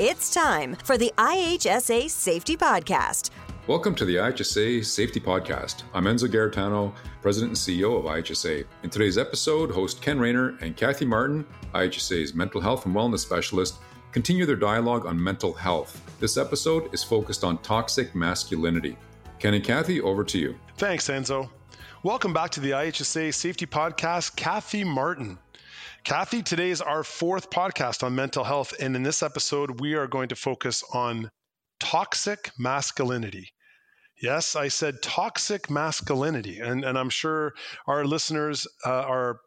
It's time for the IHSA Safety Podcast. Welcome to the IHSA Safety Podcast. I'm Enzo Garritano, President and CEO of IHSA. In today's episode, host Ken Rayner and Kathy Martin, IHSA's mental health and wellness specialist, continue their dialogue on mental health. This episode is focused on toxic masculinity. Ken and Kathy, over to you. Thanks, Enzo. Welcome back to the IHSA Safety Podcast, Kathy Martin. Kathy, today is our fourth podcast on mental health. And in this episode, we are going to focus on toxic masculinity. Yes, I said toxic masculinity. And, and I'm sure our listeners uh, are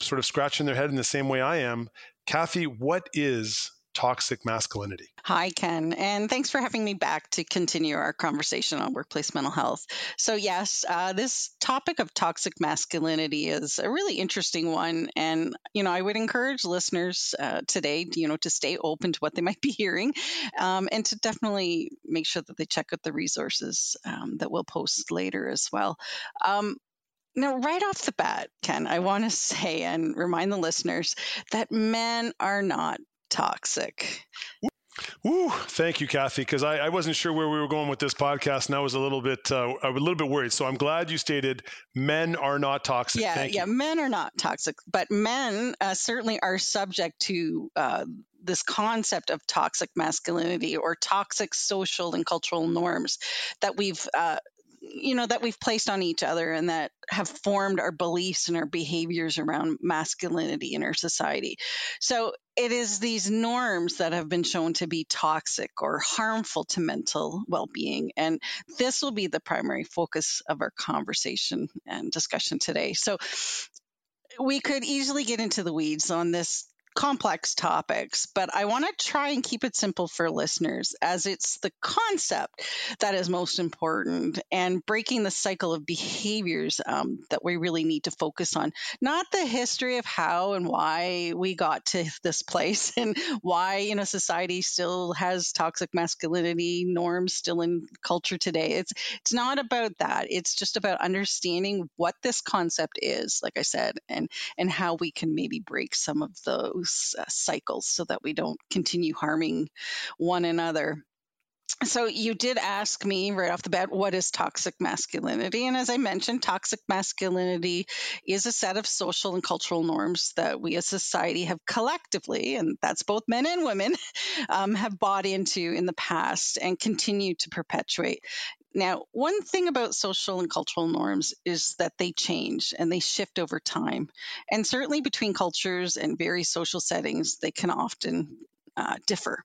sort of scratching their head in the same way I am. Kathy, what is toxic masculinity. Hi, Ken, and thanks for having me back to continue our conversation on workplace mental health. So, yes, uh, this topic of toxic masculinity is a really interesting one, and you know, I would encourage listeners uh, today, you know, to stay open to what they might be hearing, um, and to definitely make sure that they check out the resources um, that we'll post later as well. Um, now, right off the bat, Ken, I want to say and remind the listeners that men are not toxic. Woo, thank you, Kathy, because I, I, wasn't sure where we were going with this podcast, and I was a little bit, uh, a little bit worried. So I'm glad you stated men are not toxic. Yeah, yeah, men are not toxic, but men uh, certainly are subject to uh, this concept of toxic masculinity or toxic social and cultural norms that we've uh, you know that we've placed on each other and that have formed our beliefs and our behaviors around masculinity in our society so it is these norms that have been shown to be toxic or harmful to mental well-being and this will be the primary focus of our conversation and discussion today. So we could easily get into the weeds on this complex topics, but I want to try and keep it simple for listeners as it's the concept that is most important and breaking the cycle of behaviors um, that we really need to focus on, not the history of how and why we got to this place and why, you know, society still has toxic masculinity norms still in culture today. It's, it's not about that. It's just about understanding what this concept is, like I said, and, and how we can maybe break some of those uh, cycles so that we don't continue harming one another. So, you did ask me right off the bat, what is toxic masculinity? And as I mentioned, toxic masculinity is a set of social and cultural norms that we as society have collectively, and that's both men and women, um, have bought into in the past and continue to perpetuate. Now, one thing about social and cultural norms is that they change and they shift over time. And certainly between cultures and various social settings, they can often uh, differ.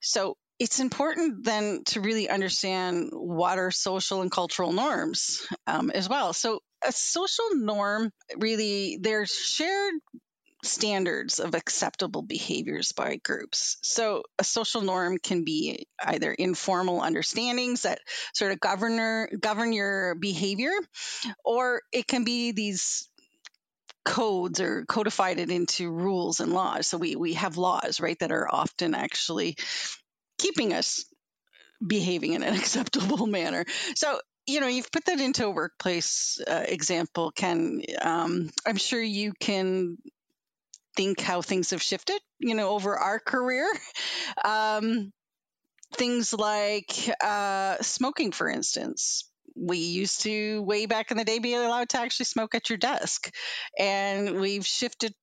So, it's important then to really understand what are social and cultural norms um, as well. So, a social norm really, they're shared standards of acceptable behaviors by groups. So a social norm can be either informal understandings that sort of govern govern your behavior, or it can be these codes or codified it into rules and laws. So we we have laws, right, that are often actually keeping us behaving in an acceptable manner. So you know you've put that into a workplace uh, example ken um, i'm sure you can think how things have shifted, you know, over our career. Um, things like uh, smoking, for instance. We used to, way back in the day, be allowed to actually smoke at your desk. And we've shifted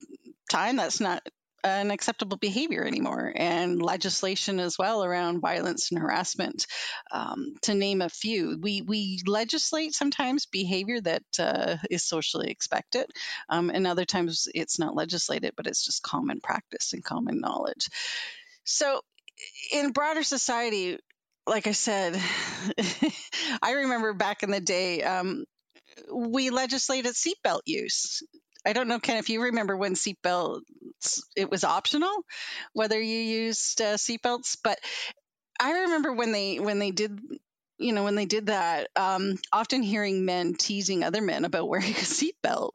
time. That's not an acceptable behavior anymore, and legislation as well around violence and harassment, um, to name a few. We we legislate sometimes behavior that uh, is socially expected, um, and other times it's not legislated, but it's just common practice and common knowledge. So, in broader society, like I said, I remember back in the day. Um, we legislated seatbelt use. I don't know, Ken, if you remember when seatbelts it was optional whether you used uh, seatbelts, but I remember when they when they did you know when they did that um, often hearing men teasing other men about wearing a seatbelt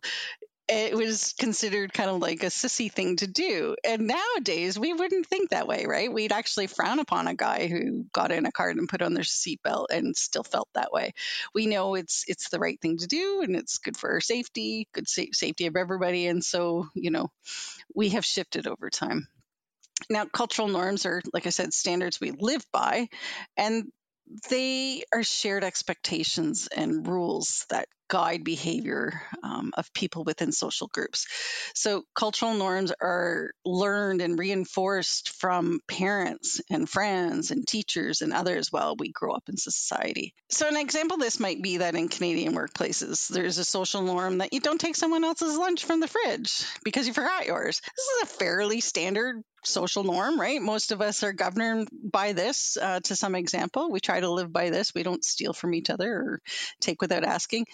it was considered kind of like a sissy thing to do. And nowadays, we wouldn't think that way, right? We'd actually frown upon a guy who got in a car and put on their seatbelt and still felt that way. We know it's it's the right thing to do, and it's good for our safety, good sa- safety of everybody. And so, you know, we have shifted over time. Now, cultural norms are, like I said, standards we live by, and they are shared expectations and rules that guide behavior um, of people within social groups. So, cultural norms are learned and reinforced from parents and friends and teachers and others while we grow up in society. So, an example this might be that in Canadian workplaces, there's a social norm that you don't take someone else's lunch from the fridge because you forgot yours. This is a fairly standard social norm, right? Most of us are governed by this uh, to some example. We try to live by this. We don't steal from each other or take without asking.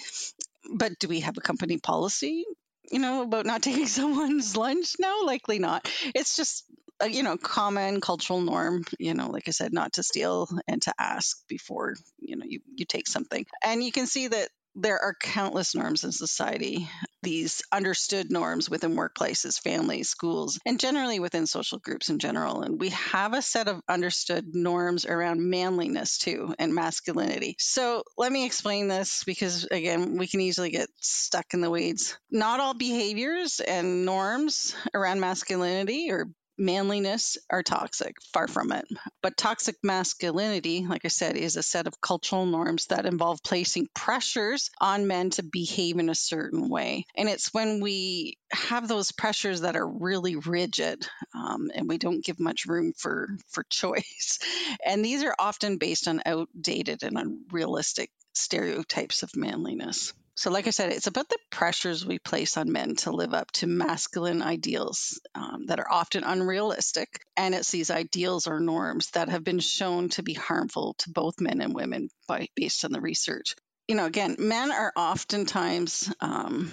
But do we have a company policy? You know, about not taking someone's lunch? No, likely not. It's just a, you know common cultural norm you know like i said not to steal and to ask before you know you, you take something and you can see that there are countless norms in society, these understood norms within workplaces, families, schools, and generally within social groups in general. And we have a set of understood norms around manliness too and masculinity. So let me explain this because, again, we can easily get stuck in the weeds. Not all behaviors and norms around masculinity or manliness are toxic, far from it. But toxic masculinity, like I said, is a set of cultural norms that involve placing pressures on men to behave in a certain way. And it's when we have those pressures that are really rigid um, and we don't give much room for, for choice. And these are often based on outdated and unrealistic stereotypes of manliness. So, like I said, it's about the pressures we place on men to live up to masculine ideals um, that are often unrealistic. And it's these ideals or norms that have been shown to be harmful to both men and women by, based on the research. You know, again, men are oftentimes um,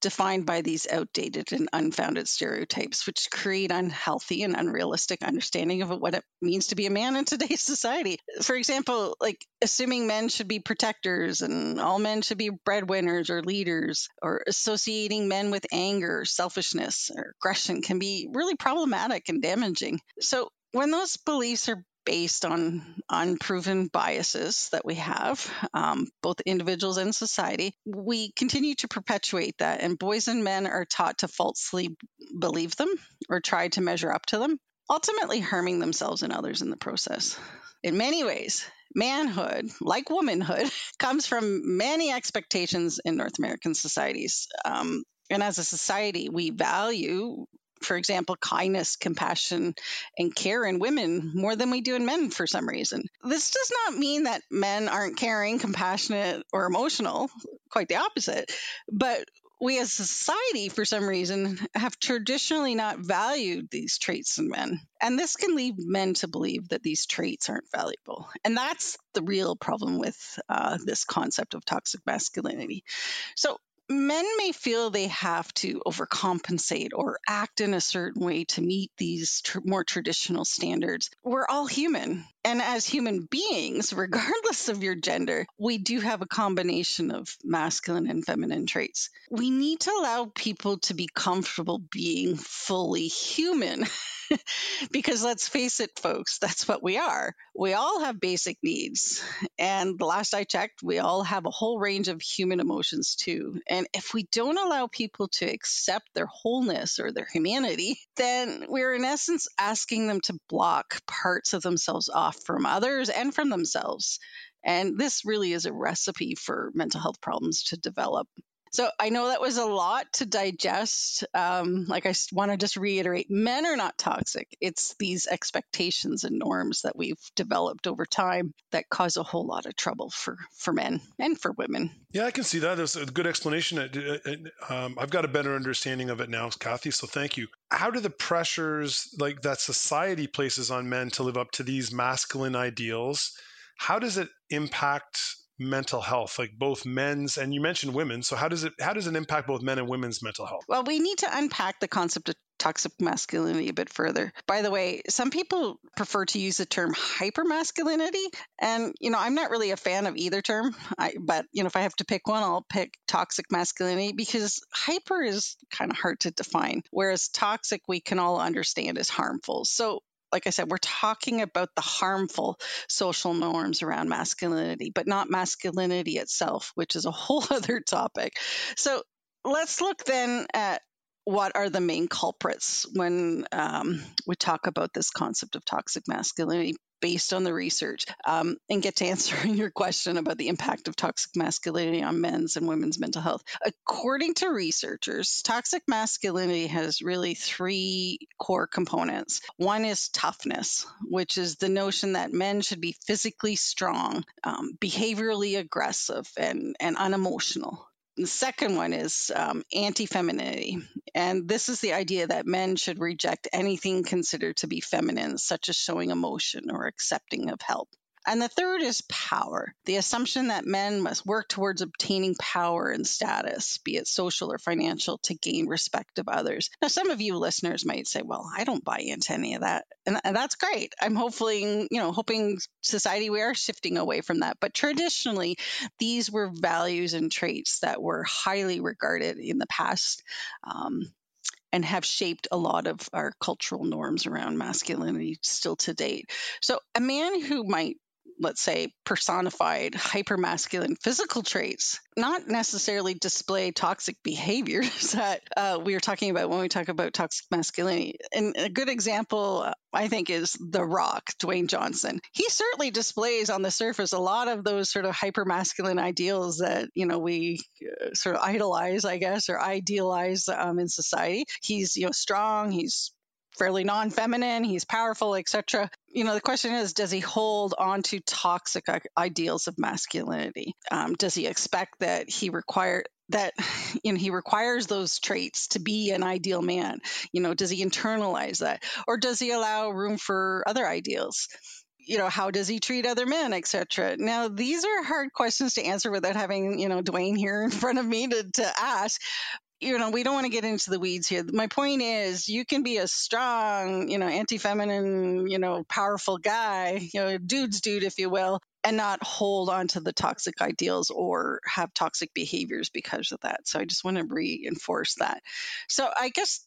defined by these outdated and unfounded stereotypes, which create unhealthy and unrealistic understanding of what it means to be a man in today's society. For example, like assuming men should be protectors and all men should be breadwinners or leaders, or associating men with anger, selfishness, or aggression can be really problematic and damaging. So when those beliefs are based on unproven biases that we have, um, both individuals and society. We continue to perpetuate that, and boys and men are taught to falsely believe them or try to measure up to them, ultimately harming themselves and others in the process. In many ways, manhood, like womanhood, comes from many expectations in North American societies. Um, and as a society, we value for example, kindness, compassion, and care in women more than we do in men for some reason. This does not mean that men aren't caring, compassionate, or emotional, quite the opposite. But we as a society, for some reason, have traditionally not valued these traits in men. And this can lead men to believe that these traits aren't valuable. And that's the real problem with uh, this concept of toxic masculinity. So, men may feel they have to overcompensate or act in a certain way to meet these tr- more traditional standards. We're all human. And as human beings, regardless of your gender, we do have a combination of masculine and feminine traits. We need to allow people to be comfortable being fully human. because let's face it, folks, that's what we are. We all have basic needs. And the last I checked, we all have a whole range of human emotions too. And if we don't allow people to accept their wholeness or their humanity, then we're in essence asking them to block parts of themselves off from others and from themselves. And this really is a recipe for mental health problems to develop. So I know that was a lot to digest. Um, like I want to just reiterate, men are not toxic. It's these expectations and norms that we've developed over time that cause a whole lot of trouble for for men and for women. Yeah, I can see that. That's a good explanation. Um, I've got a better understanding of it now, Kathy. So thank you. How do the pressures like that society places on men to live up to these masculine ideals? How does it impact mental health like both men's and you mentioned women so how does it how does it impact both men and women's mental health? Well we need to unpack the concept of toxic masculinity a bit further. By the way some people prefer to use the term hypermasculinity and you know i'm not really a fan of either term I, but you know if i have to pick one i'll pick toxic masculinity because hyper is kind of hard to define whereas toxic we can all understand is harmful. So like I said, we're talking about the harmful social norms around masculinity, but not masculinity itself, which is a whole other topic. So let's look then at what are the main culprits when um, we talk about this concept of toxic masculinity based on the research um, and get to answering your question about the impact of toxic masculinity on men's and women's mental health. According to researchers, toxic masculinity has really three core components. One is toughness, which is the notion that men should be physically strong, um, behaviorally aggressive, and, and unemotional. The second one is um, anti femininity. And this is the idea that men should reject anything considered to be feminine, such as showing emotion or accepting of help. And the third is power the assumption that men must work towards obtaining power and status, be it social or financial, to gain respect of others. Now, some of you listeners might say, well, I don't buy into any of that. And, and that's great. I'm hopefully, you know, hoping society we are shifting away from that. But traditionally, these were values and traits that were highly regarded in the past. Um, and have shaped a lot of our cultural norms around masculinity still to date. So, a man who might let's say, personified hypermasculine physical traits, not necessarily display toxic behaviors that uh, we are talking about when we talk about toxic masculinity. And a good example, uh, I think, is The Rock, Dwayne Johnson. He certainly displays on the surface a lot of those sort of hypermasculine ideals that, you know, we uh, sort of idolize, I guess, or idealize um, in society. He's, you know, strong, he's fairly non-feminine he's powerful etc you know the question is does he hold on to toxic ideals of masculinity? Um, does he expect that he require that you know he requires those traits to be an ideal man? You know does he internalize that? Or does he allow room for other ideals? You know how does he treat other men etc now these are hard questions to answer without having you know dwayne here in front of me to, to ask you know, we don't want to get into the weeds here. My point is, you can be a strong, you know, anti-feminine, you know, powerful guy, you know, dude's dude, if you will, and not hold on to the toxic ideals or have toxic behaviors because of that. So I just want to reinforce that. So I guess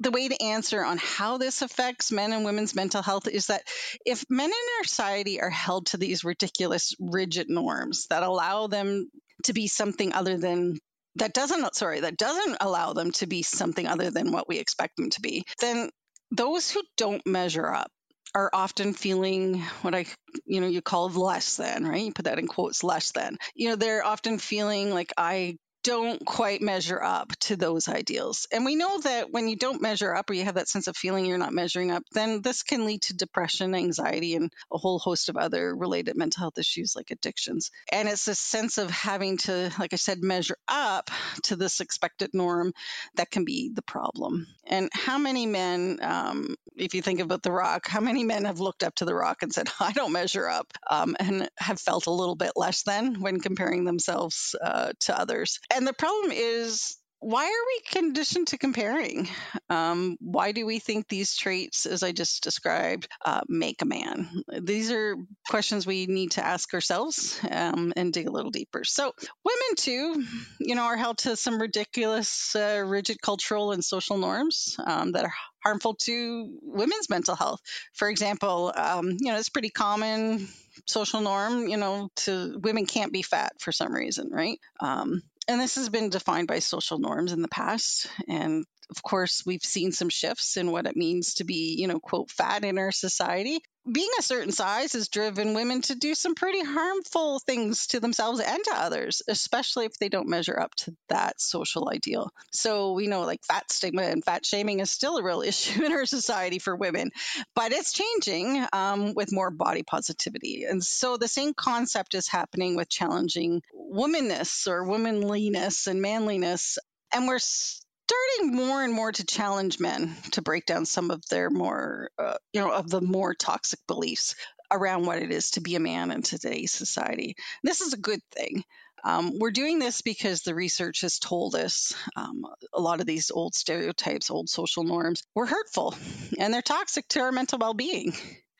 the way to answer on how this affects men and women's mental health is that if men in our society are held to these ridiculous, rigid norms that allow them to be something other than that doesn't sorry that doesn't allow them to be something other than what we expect them to be then those who don't measure up are often feeling what I, you know, you call less than, right? You put that in quotes, less than. You know, they're often feeling like I don't quite measure up to those ideals. And we know that when you don't measure up or you have that sense of feeling you're not measuring up, then this can lead to depression, anxiety, and a whole host of other related mental health issues like addictions. And it's this sense of having to, like I said, measure up to this expected norm that can be the problem. And how many men, um, if you think about The Rock, how many men have looked up to The Rock and said, I don't measure up, um, and have felt a little bit less than when comparing themselves uh, to others? And the problem is why are we conditioned to comparing? Um, why do we think these traits, as I just described, uh, make a man? These are questions we need to ask ourselves um, and dig a little deeper. So, women too, you know, are held to some ridiculous, uh, rigid cultural and social norms um, that are harmful to women's mental health. For example, um, you know, it's pretty common social norm, you know, to women can't be fat for some reason, right? Um, and this has been defined by social norms in the past. And of course, we've seen some shifts in what it means to be, you know, quote, fat in our society being a certain size has driven women to do some pretty harmful things to themselves and to others, especially if they don't measure up to that social ideal. So we know like fat stigma and fat shaming is still a real issue in our society for women, but it's changing um, with more body positivity. And so the same concept is happening with challenging womanness or womanliness and manliness. And we're starting more and more to challenge men to break down some of their more, uh, you know, of the more toxic beliefs around what it is to be a man in today's society. This is a good thing. Um, we're doing this because the research has told us um, a lot of these old stereotypes, old social norms, were hurtful and they're toxic to our mental well being.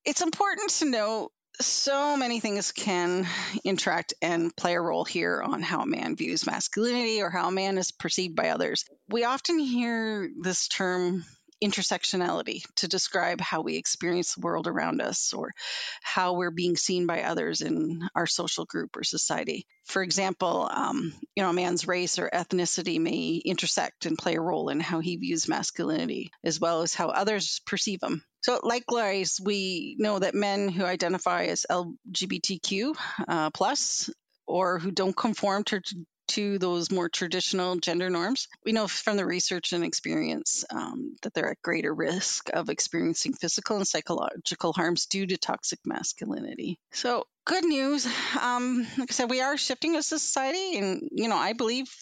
It's important to know so many things can interact and play a role here on how a man views masculinity or how a man is perceived by others. We often hear this term intersectionality to describe how we experience the world around us or how we're being seen by others in our social group or society. For example, um, you know, a man's race or ethnicity may intersect and play a role in how he views masculinity, as well as how others perceive him. So, likewise, we know that men who identify as LGBTQ uh, plus or who don't conform to to those more traditional gender norms. We know from the research and experience um, that they're at greater risk of experiencing physical and psychological harms due to toxic masculinity. So, good news. Um, like I said, we are shifting as a society, and you know, I believe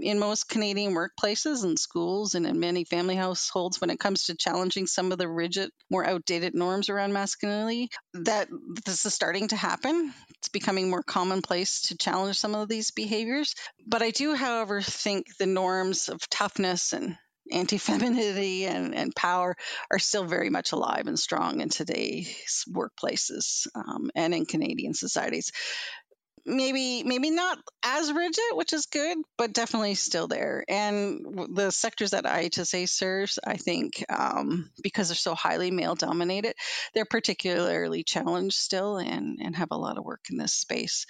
in most Canadian workplaces and schools and in many family households when it comes to challenging some of the rigid, more outdated norms around masculinity, that this is starting to happen. It's becoming more commonplace to challenge some of these behaviors. But I do, however, think the norms of toughness and anti femininity and, and power are still very much alive and strong in today's workplaces um, and in Canadian societies maybe maybe not as rigid, which is good, but definitely still there. And the sectors that IHSA serves, I think, um, because they're so highly male dominated, they're particularly challenged still and and have a lot of work in this space.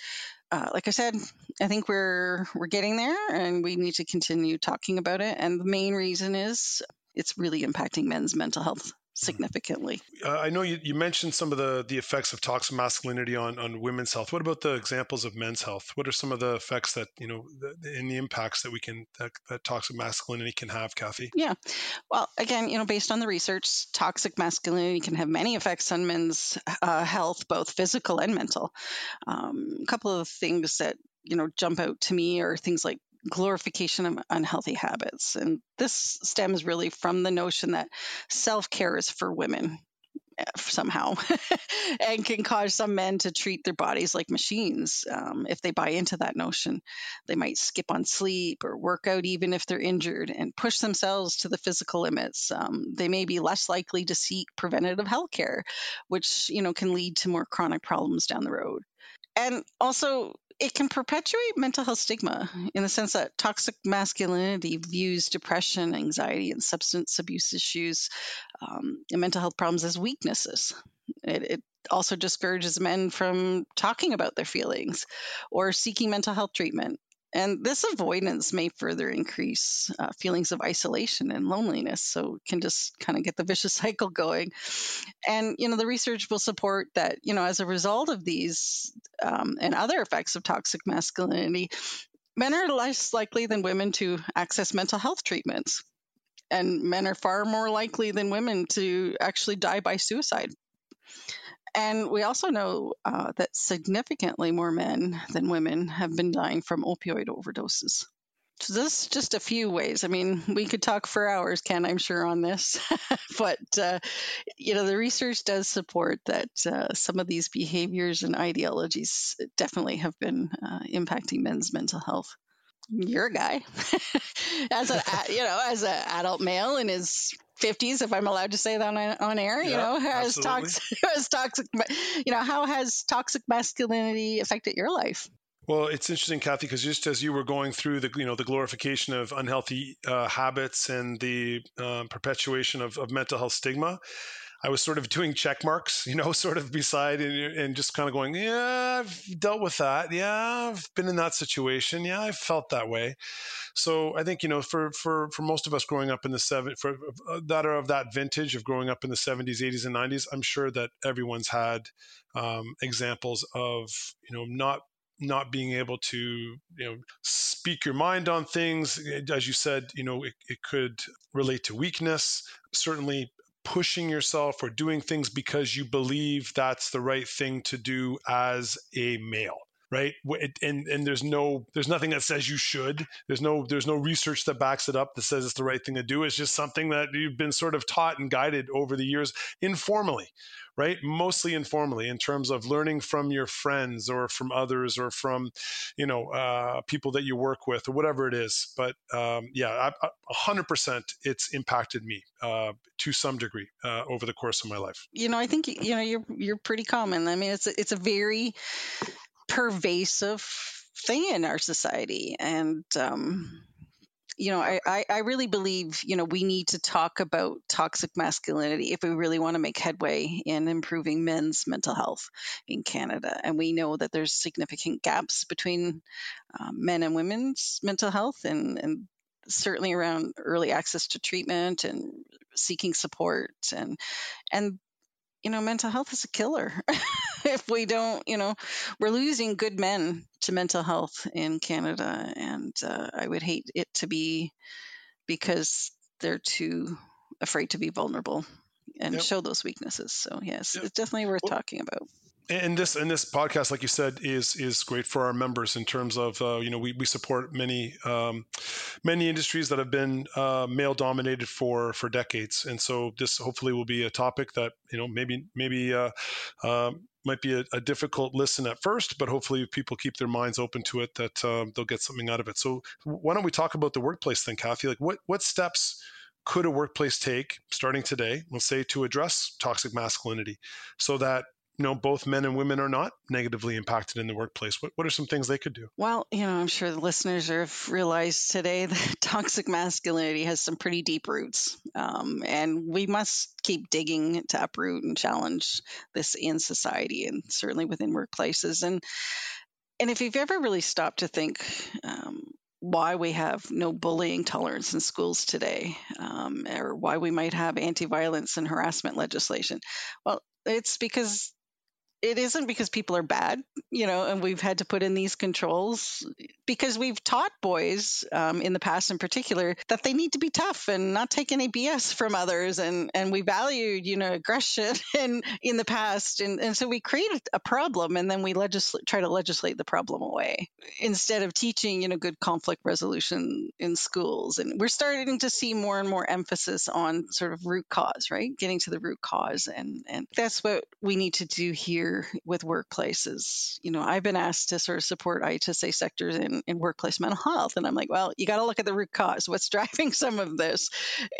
Uh, like I said, I think we're we're getting there, and we need to continue talking about it. And the main reason is it's really impacting men's mental health significantly. Uh, I know you, you mentioned some of the, the effects of toxic masculinity on, on women's health. What about the examples of men's health? What are some of the effects that, you know, the, and the impacts that we can, that, that toxic masculinity can have, Kathy? Yeah. Well, again, you know, based on the research, toxic masculinity can have many effects on men's uh, health, both physical and mental. Um, a couple of things that, you know, jump out to me are things like glorification of unhealthy habits. And this stems really from the notion that self care is for women eh, somehow and can cause some men to treat their bodies like machines. Um, if they buy into that notion they might skip on sleep or work out even if they're injured and push themselves to the physical limits. Um, they may be less likely to seek preventative health care which you know can lead to more chronic problems down the road. And also it can perpetuate mental health stigma in the sense that toxic masculinity views depression, anxiety, and substance abuse issues um, and mental health problems as weaknesses. It, it also discourages men from talking about their feelings or seeking mental health treatment. And this avoidance may further increase uh, feelings of isolation and loneliness. So can just kind of get the vicious cycle going. And, you know, the research will support that, you know, as a result of these um, and other effects of toxic masculinity, men are less likely than women to access mental health treatments. And men are far more likely than women to actually die by suicide. And we also know uh, that significantly more men than women have been dying from opioid overdoses. So this is just a few ways. I mean, we could talk for hours, Ken, I'm sure, on this. but, uh, you know, the research does support that uh, some of these behaviors and ideologies definitely have been uh, impacting men's mental health. You're a guy, as a you know, as an adult male in his 50s, if I'm allowed to say that on, on air, you know, has toxic, has toxic, you know, how has toxic masculinity affected your life? Well, it's interesting, Kathy, because just as you were going through the, you know, the glorification of unhealthy uh, habits and the um, perpetuation of, of mental health stigma, I was sort of doing check marks, you know, sort of beside and, and just kind of going, yeah, I've dealt with that. Yeah, I've been in that situation. Yeah, I felt that way. So I think you know, for for for most of us growing up in the seven, for that are of that vintage of growing up in the seventies, eighties, and nineties, I'm sure that everyone's had um, examples of you know not not being able to you know speak your mind on things as you said you know it, it could relate to weakness certainly pushing yourself or doing things because you believe that's the right thing to do as a male right and and there's no there's nothing that says you should there's no there's no research that backs it up that says it's the right thing to do it's just something that you've been sort of taught and guided over the years informally right? Mostly informally in terms of learning from your friends or from others or from, you know, uh, people that you work with or whatever it is. But um, yeah, a hundred percent, it's impacted me uh, to some degree uh, over the course of my life. You know, I think you know you're you're pretty common. I mean, it's a, it's a very pervasive thing in our society, and um, you know, I, I, I really believe, you know, we need to talk about toxic masculinity if we really want to make headway in improving men's mental health in Canada. And we know that there's significant gaps between um, men and women's mental health and, and certainly around early access to treatment and seeking support and and you know mental health is a killer if we don't you know we're losing good men to mental health in canada and uh, i would hate it to be because they're too afraid to be vulnerable and yep. show those weaknesses so yes yep. it's definitely worth well, talking about and this and this podcast like you said is is great for our members in terms of uh, you know we, we support many um, many industries that have been uh, male dominated for for decades. And so this hopefully will be a topic that you know maybe maybe uh, um, might be a, a, difficult listen at first but hopefully if people keep their minds open to it that um, they'll get something out of it. So why don't we talk about the workplace thing kathy? Like what what steps could a workplace take starting today, we'll say, to address toxic masculinity so that you know both men and women are not negatively impacted in the workplace. What, what are some things they could do? Well you know i'm sure the listeners have realized today that toxic masculinity has some pretty deep roots. Um, and we must keep digging to uproot and challenge this in society and certainly within workplaces. And and if you've ever really stopped to think um, why we have no bullying tolerance in schools today, um, or why we might have anti violence and harassment legislation. Well, it's because it isn't because people are bad, you know, and we've had to put in these controls because we've taught boys um, in the past, in particular, that they need to be tough and not take any BS from others, and and we valued, you know, aggression in in the past, and and so we created a problem, and then we legislate try to legislate the problem away instead of teaching, you know, good conflict resolution in schools, and we're starting to see more and more emphasis on sort of root cause, right, getting to the root cause, and and that's what we need to do here with workplaces. You know, I've been asked to sort of support IHSA sectors in, in workplace mental health. And I'm like, well, you got to look at the root cause. What's driving some of this?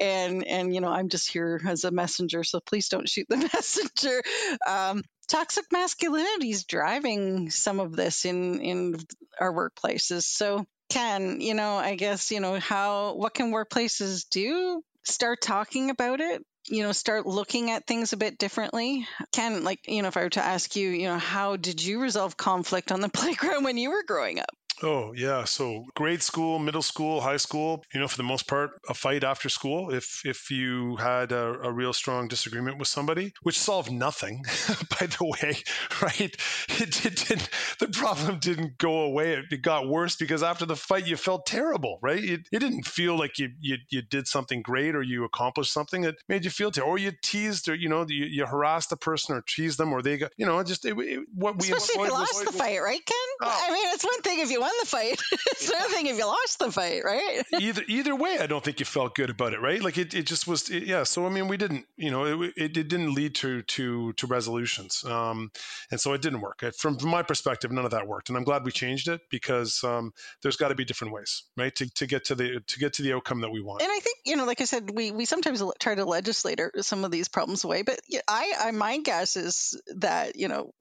And, and, you know, I'm just here as a messenger. So please don't shoot the messenger. Um, toxic masculinity is driving some of this in, in our workplaces. So Ken, you know, I guess, you know, how, what can workplaces do? Start talking about it you know start looking at things a bit differently. Ken like you know if i were to ask you you know how did you resolve conflict on the playground when you were growing up Oh, yeah. So grade school, middle school, high school, you know, for the most part, a fight after school if if you had a, a real strong disagreement with somebody, which solved nothing, by the way, right? It, it didn't, the problem didn't go away. It, it, got worse because after the fight, you felt terrible, right? It, it didn't feel like you, you, you did something great or you accomplished something. It made you feel terrible. Or you teased or, you know, you, you harassed the person or teased them or they got, you know, just what we Especially if you lost the fight, right, Ken? Oh. I mean, it's one thing if you won the fight. it's another thing if you lost the fight, right? either either way, I don't think you felt good about it, right? Like it, it just was, it, yeah. So I mean, we didn't, you know, it, it, it didn't lead to to to resolutions, um, and so it didn't work. From, from my perspective, none of that worked, and I'm glad we changed it because um, there's got to be different ways, right, to, to get to the to get to the outcome that we want. And I think you know, like I said, we we sometimes try to legislate some of these problems away, but I, I my guess is that you know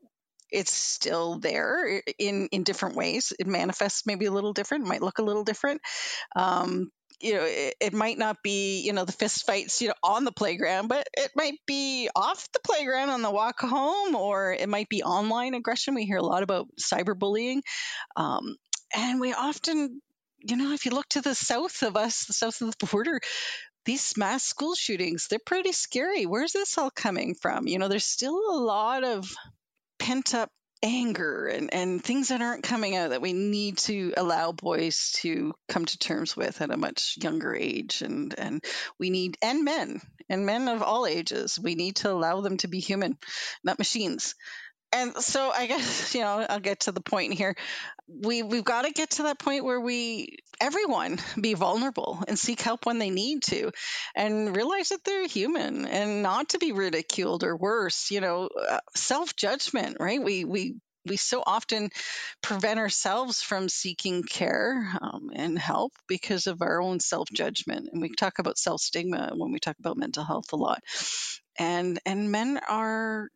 it's still there in in different ways. It manifests maybe a little different, might look a little different. Um, you know, it, it, might not be you know the fist fights you know on the playground, but it might be off the playground on the walk home, or it might be online aggression. We hear a lot about cyberbullying, um, and we often. You know, if you look to the south of us, the south of the border, these mass school shootings, they're pretty scary. Where's this all coming from? You know, there's still a lot of pent up anger and, and things that aren't coming out that we need to allow boys to come to terms with at a much younger age. And and we need and men and men of all ages we need to allow them to be human not machines and so I guess you know I'll get to the point here. We we've got to get to that point where we everyone be vulnerable and seek help when they need to, and realize that they're human and not to be ridiculed or worse. You know, uh, self judgment, right? We we we so often prevent ourselves from seeking care um, and help because of our own self judgment. And we talk about self stigma when we talk about mental health a lot. And and men are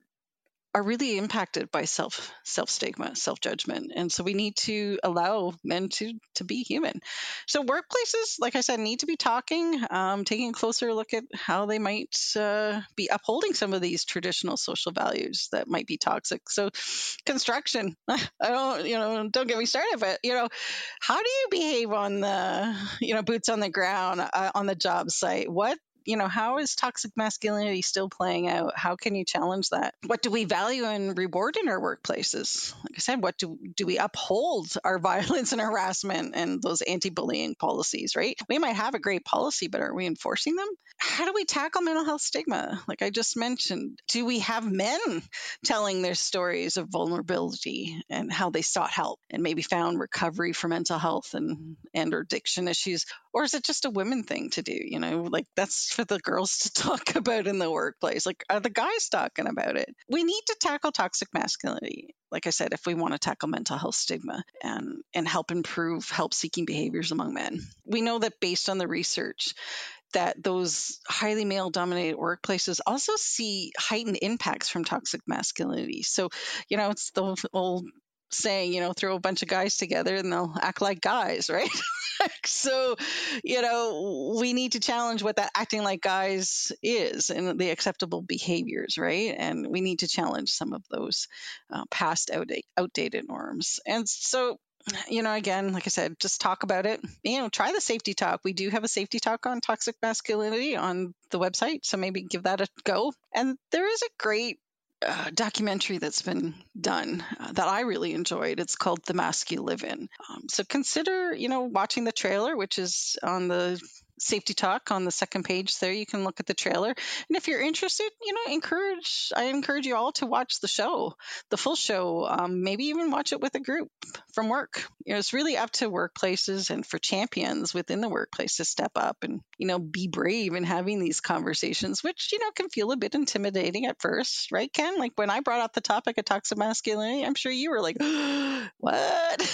are really impacted by self self stigma, self judgment, and so we need to allow men to to be human. So workplaces, like I said, need to be talking, um, taking a closer look at how they might uh, be upholding some of these traditional social values that might be toxic. So construction, I don't you know don't get me started, but you know how do you behave on the you know boots on the ground uh, on the job site? What you know, how is toxic masculinity still playing out? How can you challenge that? What do we value and reward in our workplaces? Like I said, what do do we uphold our violence and harassment and those anti-bullying policies, right? We might have a great policy, but are we enforcing them? How do we tackle mental health stigma? Like I just mentioned, do we have men telling their stories of vulnerability and how they sought help and maybe found recovery for mental health and and addiction issues? Or is it just a women thing to do? You know, like that's for the girls to talk about in the workplace? Like, are the guys talking about it? We need to tackle toxic masculinity. Like I said, if we want to tackle mental health stigma and, and help improve help seeking behaviors among men, we know that based on the research, that those highly male dominated workplaces also see heightened impacts from toxic masculinity. So, you know, it's the old saying, you know, throw a bunch of guys together and they'll act like guys, right? so, you know, we need to challenge what that acting like guys is and the acceptable behaviors, right? And we need to challenge some of those uh, past outdated, outdated norms. And so, you know, again, like I said, just talk about it. You know, try the safety talk. We do have a safety talk on toxic masculinity on the website. So maybe give that a go. And there is a great uh, documentary that's been done uh, that I really enjoyed. It's called The Mask You Live In. Um, so consider, you know, watching the trailer, which is on the safety talk on the second page there. You can look at the trailer. And if you're interested you know encourage i encourage you all to watch the show the full show um, maybe even watch it with a group from work. You know it's really up to workplaces and for champions within the workplace to step up and you know be brave in having these conversations which you know can feel a bit intimidating at first right ken? Like when i brought up the topic of toxic masculinity i'm sure you were like what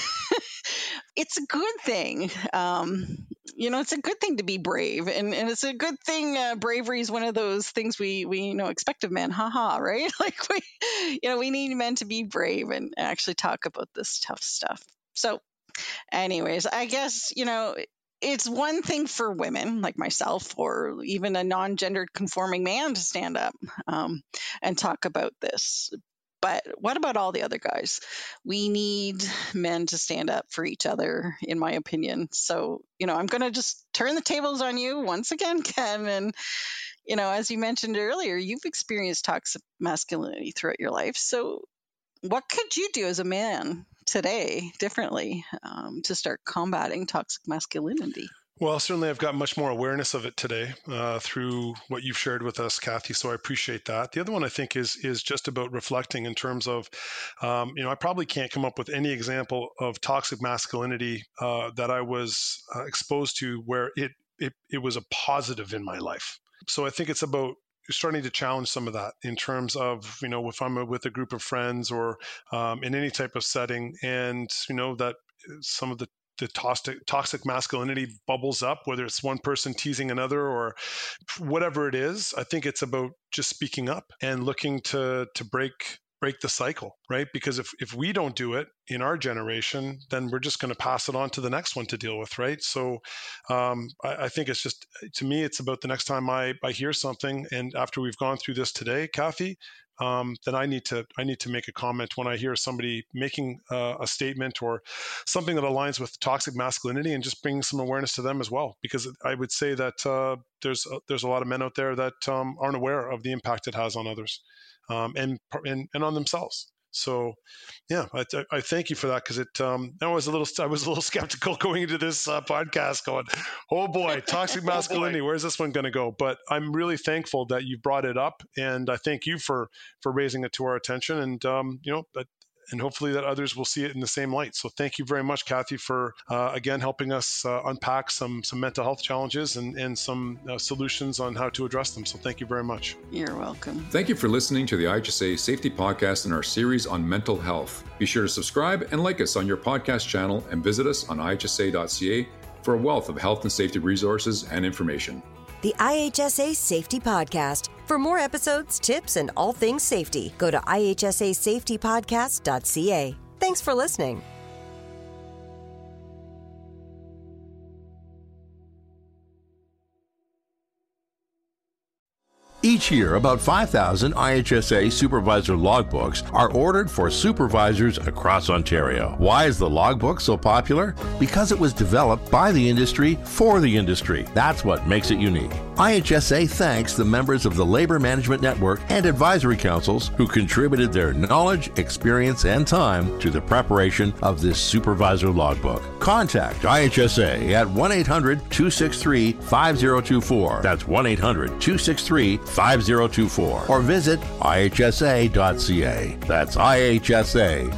it's a good thing um, you know, it's a good thing to be brave, and, and it's a good thing. Uh, bravery is one of those things we we you know expect of men. Haha, right? Like we, you know, we need men to be brave and actually talk about this tough stuff. So, anyways, I guess you know it's one thing for women like myself or even a non-gendered conforming man to stand up um, and talk about this but what about all the other guys? We need men to stand up for each other, in my opinion. So, you know, I'm going to just turn the tables on you once again, Ken. And, you know, as you mentioned earlier, you've experienced toxic masculinity throughout your life. So, what could you do as a man today differently um, to start combating toxic masculinity? Well, certainly I've got much more awareness of it today uh, through what you've shared with us, Kathy. So I appreciate that. The other one I think is is just about reflecting in terms of, um, you know, I probably can't come up with any example of toxic masculinity uh, that I was uh, exposed to where it, it it was a positive in my life. So I think it's about starting to challenge some of that in terms of you know if i'm with a group of friends or um, in any type of setting and you know that some of the the toxic toxic masculinity bubbles up whether it's one person teasing another or whatever it is i think it's about just speaking up and looking to to break break the cycle right? Because if if we don't do it in our generation then we're just going to pass it on to the next one to deal with right? So um, I, I, think it's just to me it's about the next time i i hear something and after we've gone through this today kathy um, then I need to I need to make a comment when I hear somebody making uh, a statement or something that aligns with toxic masculinity, and just bring some awareness to them as well. Because I would say that uh, there's a, there's a lot of men out there that um, aren't aware of the impact it has on others um, and, and and on themselves. So, yeah, I, I thank you for that because it. Um, I was a little I was a little skeptical going into this uh, podcast, going, "Oh boy, toxic masculinity. oh boy. Where's this one going to go?" But I'm really thankful that you brought it up, and I thank you for for raising it to our attention. And um, you know, and hopefully that others will see it in the same light. So thank you very much, Kathy, for uh, again helping us uh, unpack some some mental health challenges and and some uh, solutions on how to address them. So thank you very much. You're welcome. Thank you for listening to the IHSA Safety Podcast in our series on mental health. Be sure to subscribe and like us on your podcast channel and visit us on ihsa.ca for a wealth of health and safety resources and information. The IHSA Safety Podcast. For more episodes, tips, and all things safety, go to IHSASafetyPodcast.ca. Thanks for listening. Each year, about 5,000 IHSA supervisor logbooks are ordered for supervisors across Ontario. Why is the logbook so popular? Because it was developed by the industry for the industry. That's what makes it unique. IHSA thanks the members of the Labor Management Network and advisory councils who contributed their knowledge, experience, and time to the preparation of this supervisor logbook. Contact IHSA at 1 800 263 5024. That's 1 800 263 5024 or visit ihsa.ca. That's ihsa.ca.